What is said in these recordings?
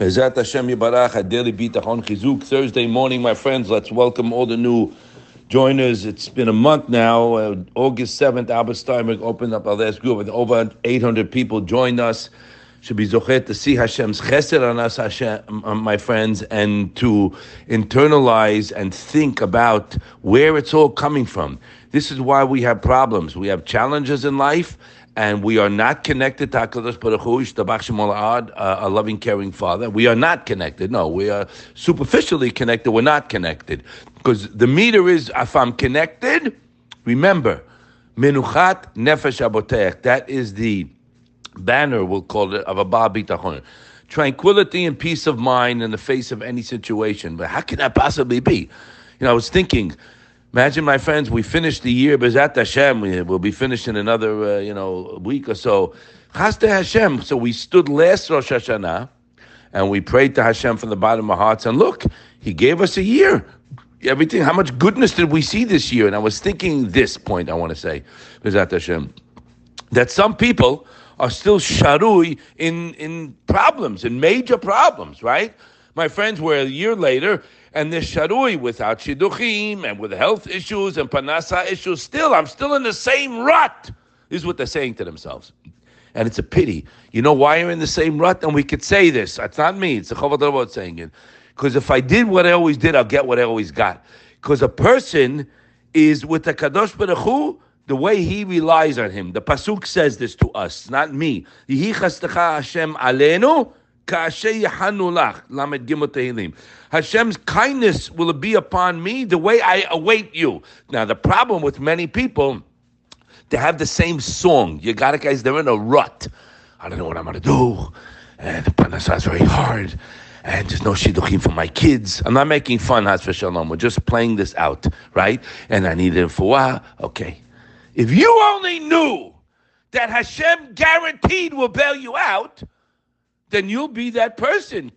Bezat Hashem Yibarach, Adeli Bitachon Chizuk. Thursday morning, my friends, let's welcome all the new joiners. It's been a month now. Uh, August 7th, Albert Steinberg opened up our last group with over 800 people joined us. Should be zochet to see Hashem's chesed on us, Hashem, uh, my friends, and to internalize and think about where it's all coming from. This is why we have problems. We have challenges in life, and we are not connected to HaKadosh Baruch Hu, uh, a loving, caring Father. We are not connected. No, we are superficially connected. We're not connected. Because the meter is, if I'm connected, remember, Menuchat Nefesh Abotech. That is the banner, we'll call it, of a Baal Bitachon. Tranquility and peace of mind in the face of any situation. But how can that possibly be? You know, I was thinking, Imagine, my friends, we finished the year, Bezat Hashem, we, will be finished in another, uh, you know, week or so. Chaste Hashem. So we stood last Rosh Hashanah, and we prayed to Hashem from the bottom of our hearts, and look, He gave us a year. Everything, how much goodness did we see this year? And I was thinking this point, I want to say, Bezat Hashem, that some people are still sharui in, in problems, in major problems, right? My friends, were a year later, and this sharui without shidduchim and with health issues and parnasa issues. Still, I'm still in the same rut. This is what they're saying to themselves. And it's a pity. You know why you're in the same rut? And we could say this. It's not me. It's the Chavod saying it. Because if I did what I always did, I'll get what I always got. Because a person is with the Kadosh Baruch Hu, the way he relies on him. The pasuk says this to us, not me. Hashem alenu Hashem's kindness will be upon me the way I await you. Now, the problem with many people, they have the same song. You got it, guys? They're in a rut. I don't know what I'm going to do. And the parnasa is very hard. And there's no shidduchim for my kids. I'm not making fun, for Shalom. We're just playing this out, right? And I need it for a Okay. If you only knew that Hashem guaranteed will bail you out, then you'll be that person.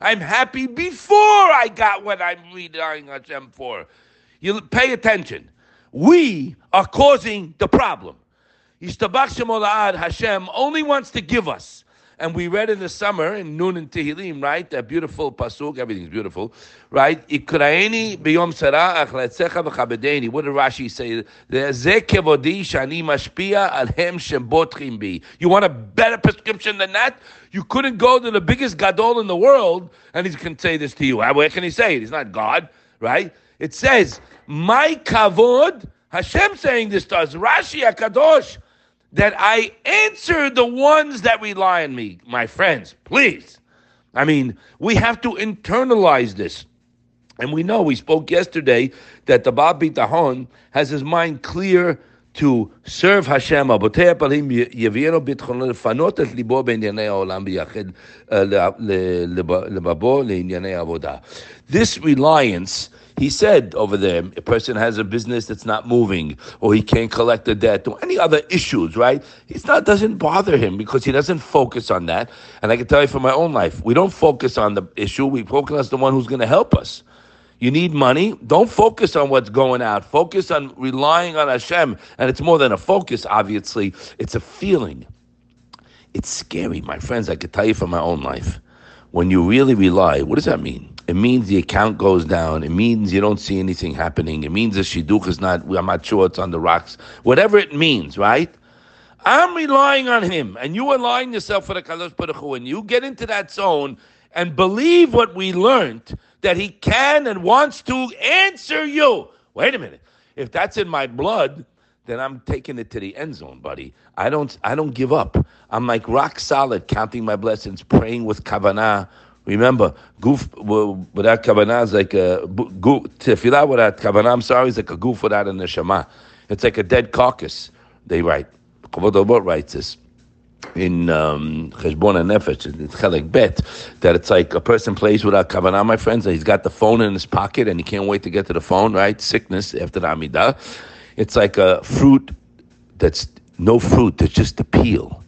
I'm happy before I got what I'm relying on Hashem for. You pay attention. We are causing the problem. Hashem only wants to give us. And we read in the summer in Nun and Tehillim, right? That beautiful pasuk, everything's beautiful, right? What did Rashi say? You want a better prescription than that? You couldn't go to the biggest gadol in the world, and he can say this to you. Where can he say it? He's not God, right? It says, my kavod, Hashem saying this to us, Rashi Akadosh, that I answer the ones that rely on me. My friends, please. I mean, we have to internalize this. And we know, we spoke yesterday, that the Baal Bitachon has his mind clear to serve Hashem. This reliance he said over there, a person has a business that's not moving, or he can't collect the debt, or any other issues, right? It's not doesn't bother him because he doesn't focus on that. And I can tell you from my own life, we don't focus on the issue. We focus on the one who's going to help us. You need money. Don't focus on what's going out. Focus on relying on Hashem. And it's more than a focus, obviously. It's a feeling. It's scary, my friends. I can tell you from my own life. When you really rely, what does that mean? It means the account goes down. It means you don't see anything happening. It means the shidduch is not, I'm not sure it's on the rocks. Whatever it means, right? I'm relying on him, and you align yourself for the Kadosh Baruch Hu, and you get into that zone and believe what we learned that he can and wants to answer you. Wait a minute. If that's in my blood, then I'm taking it to the end zone, buddy. I don't I don't give up. I'm like rock solid, counting my blessings, praying with kavanah, Remember, goof without kavanah is like a goof. Tefillah without kavanah, I'm sorry, is like a goof without a neshama. It's like a dead carcass. They write. Chavod writes this in um, Cheshbon and Nefesh, it's Chelek Bet, that it's like a person plays without kavanah, my friends, and he's got the phone in his pocket and he can't wait to get to the phone, right? Sickness after the Amidah. It's like a fruit that's no fruit, it's just the peel.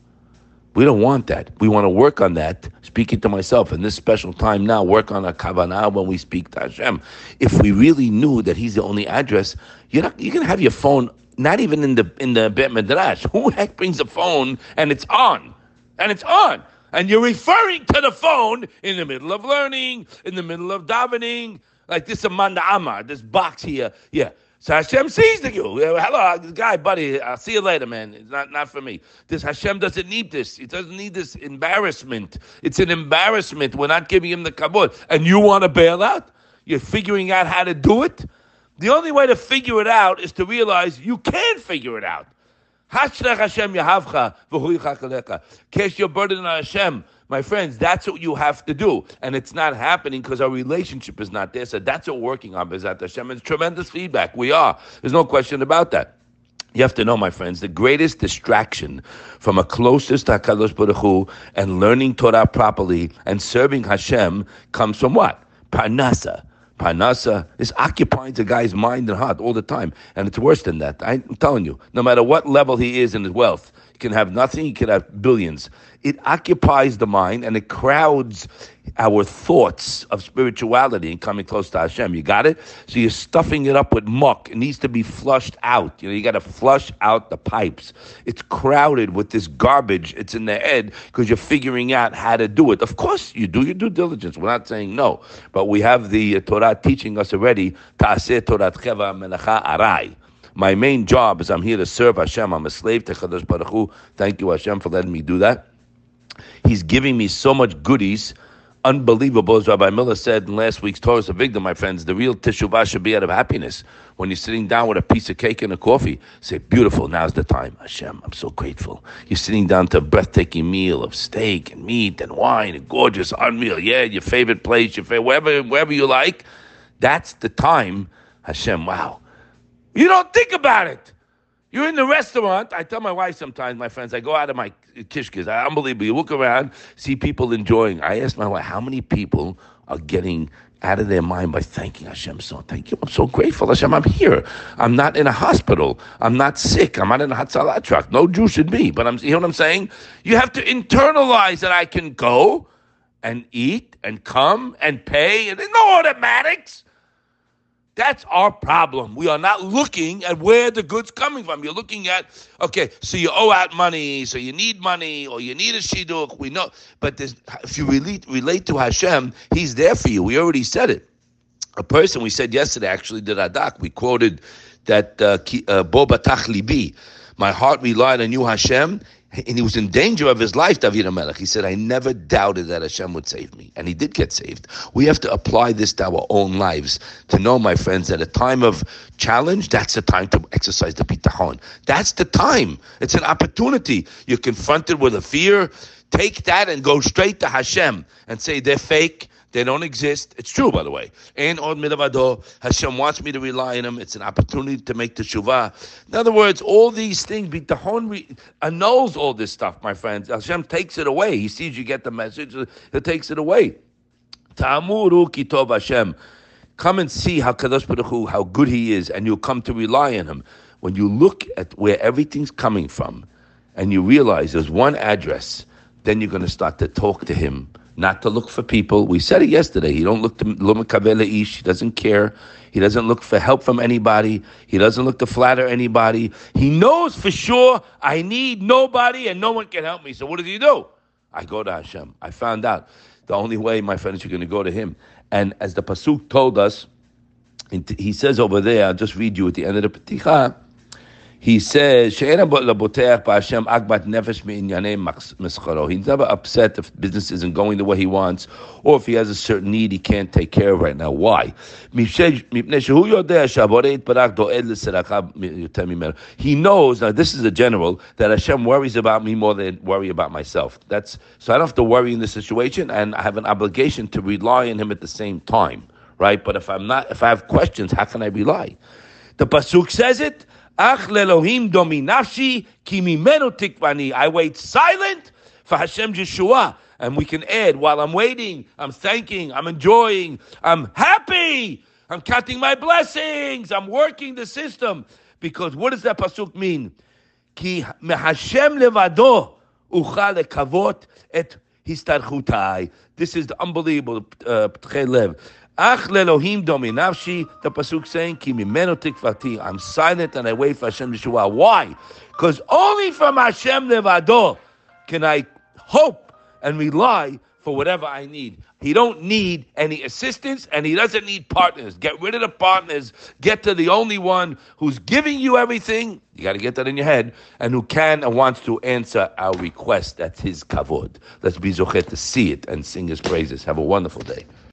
We don't want that. We want to work on that. Speaking to myself in this special time now, work on a kavanah when we speak to Hashem. If we really knew that He's the only address, you're not. You're gonna have your phone not even in the in the Bet Midrash. Who heck brings a phone and it's on? and it's on. And you're referring to the phone in the middle of learning, in the middle of davening, like this Amanda Amar, this box here. Yeah. So Hashem sees the you. Hello, uh, guy, buddy. I'll see you later, man. It's not, not for me. This Hashem doesn't need this. He doesn't need this embarrassment. It's an embarrassment. We're not giving him the kabod. And you want to bail out? You're figuring out how to do it? The only way to figure it out is to realize you can figure it out. Hashem Yahavcha Cast your burden on Hashem. My friends, that's what you have to do. And it's not happening because our relationship is not there. So that's what we're working on, Bezat Hashem. It's tremendous feedback. We are. There's no question about that. You have to know, my friends, the greatest distraction from a closest to HaKadosh Baruch Hu and learning Torah properly and serving Hashem comes from what? Parnasa. Parnasa is occupying the guy's mind and heart all the time. And it's worse than that. I'm telling you, no matter what level he is in his wealth, he can have nothing, he can have billions. It occupies the mind and it crowds our thoughts of spirituality and coming close to Hashem. You got it? So you're stuffing it up with muck. It needs to be flushed out. You know, you got to flush out the pipes. It's crowded with this garbage. It's in the head because you're figuring out how to do it. Of course, you do your due diligence. We're not saying no, but we have the uh, Torah teaching us already. Torah Arai. My main job is I'm here to serve Hashem. I'm a slave to HaKadosh Baruch Hu. Thank you, Hashem, for letting me do that. He's giving me so much goodies unbelievable, as Rabbi Miller said in last week's Toras Avigdor, my friends, the real teshuvah should be out of happiness. When you're sitting down with a piece of cake and a coffee, say, beautiful, now's the time. Hashem, I'm so grateful. You're sitting down to a breathtaking meal of steak and meat and wine and gorgeous, unreal, yeah, your favorite place, your favorite, wherever, wherever you like. That's the time, Hashem, wow. You don't think about it. You're in the restaurant. I tell my wife sometimes, my friends, I go out of my kishkas. Unbelievable. You look around, see people enjoying. I ask my wife, how many people are getting out of their mind by thanking Hashem. So thank you. I'm so grateful, Hashem. I'm here. I'm not in a hospital. I'm not sick. I'm not in a Hatzalah truck. No Jew should be. But I'm, you know what I'm saying? You have to internalize that I can go and eat and come and pay. And there's no automatics. That's our problem. We are not looking at where the good's coming from. You're looking at, okay, so you owe out money, so you need money, or you need a shidduch. We know, but if you relate, relate to Hashem, He's there for you. We already said it. A person we said yesterday actually did Adak. We quoted that uh, uh Bo Batach Libi, my heart relied on you, Hashem, and he was in danger of his life, David Amelech. He said, I never doubted that Hashem would save me. And he did get saved. We have to apply this to our own lives to know, my friends, that a time of challenge, that's the time to exercise the bitachon. That's the time. It's an opportunity. You're confronted with a fear. Take that and go straight to Hashem and say, they're fake. They don't exist. It's true, by the way. And on milavado, Hashem wants me to rely on Him. It's an opportunity to make the shuvah. In other words, all these things, bitachon re- uh, annuls all this stuff, my friends. Hashem takes it away. He sees you get the message. He takes it away. Ta'amuru kitov Hashem. Come and see how Kadosh Baruch Hu, how good He is, and you'll come to rely on Him. When you look at where everything's coming from, and you realize there's one address, then you're going to start to talk to Him not to look for people. We said it yesterday. He don't look to ish. He doesn't care. He doesn't look for help from anybody. He doesn't look to flatter anybody. He knows for sure I need nobody and no one can help me. So what does he do? I go to Hashem. I found out the only way, my friends, you're going to go to Him. And as the pasuk told us, he says over there, I'll just read you at the end of the Peticha he says, He's never upset if business isn't going the way he wants, or if he has a certain need he can't take care of right now. Why? He knows, now this is a general, that Hashem worries about me more than worry about myself. That's So I don't have to worry in this situation, and I have an obligation to rely on him at the same time. Right? But if I'm not, if I have questions, how can I rely? The Pasuk says it, Ach lelohim dominafshi ki tikvani. I wait silent for Hashem Yeshua. And we can add, while I'm waiting, I'm thanking, I'm enjoying, I'm happy, I'm counting my blessings, I'm working the system. Because what does that pasuk mean? Ki Hashem levado uchal lekavot et. This is the unbelievable uh. Ach lelohim dominavshi, the pasuk saying, Ki. I'm silent and I wait for Hashem Yeshua. Why? Because only from Hashem levado can I hope and rely for whatever I need. He don't need any assistance and he doesn't need partners. Get rid of the partners. Get to the only one who's giving you everything. You got to get that in your head and who can and wants to answer our request. That's his kavod. Let's be zochet to see it and sing his praises. Have a wonderful day.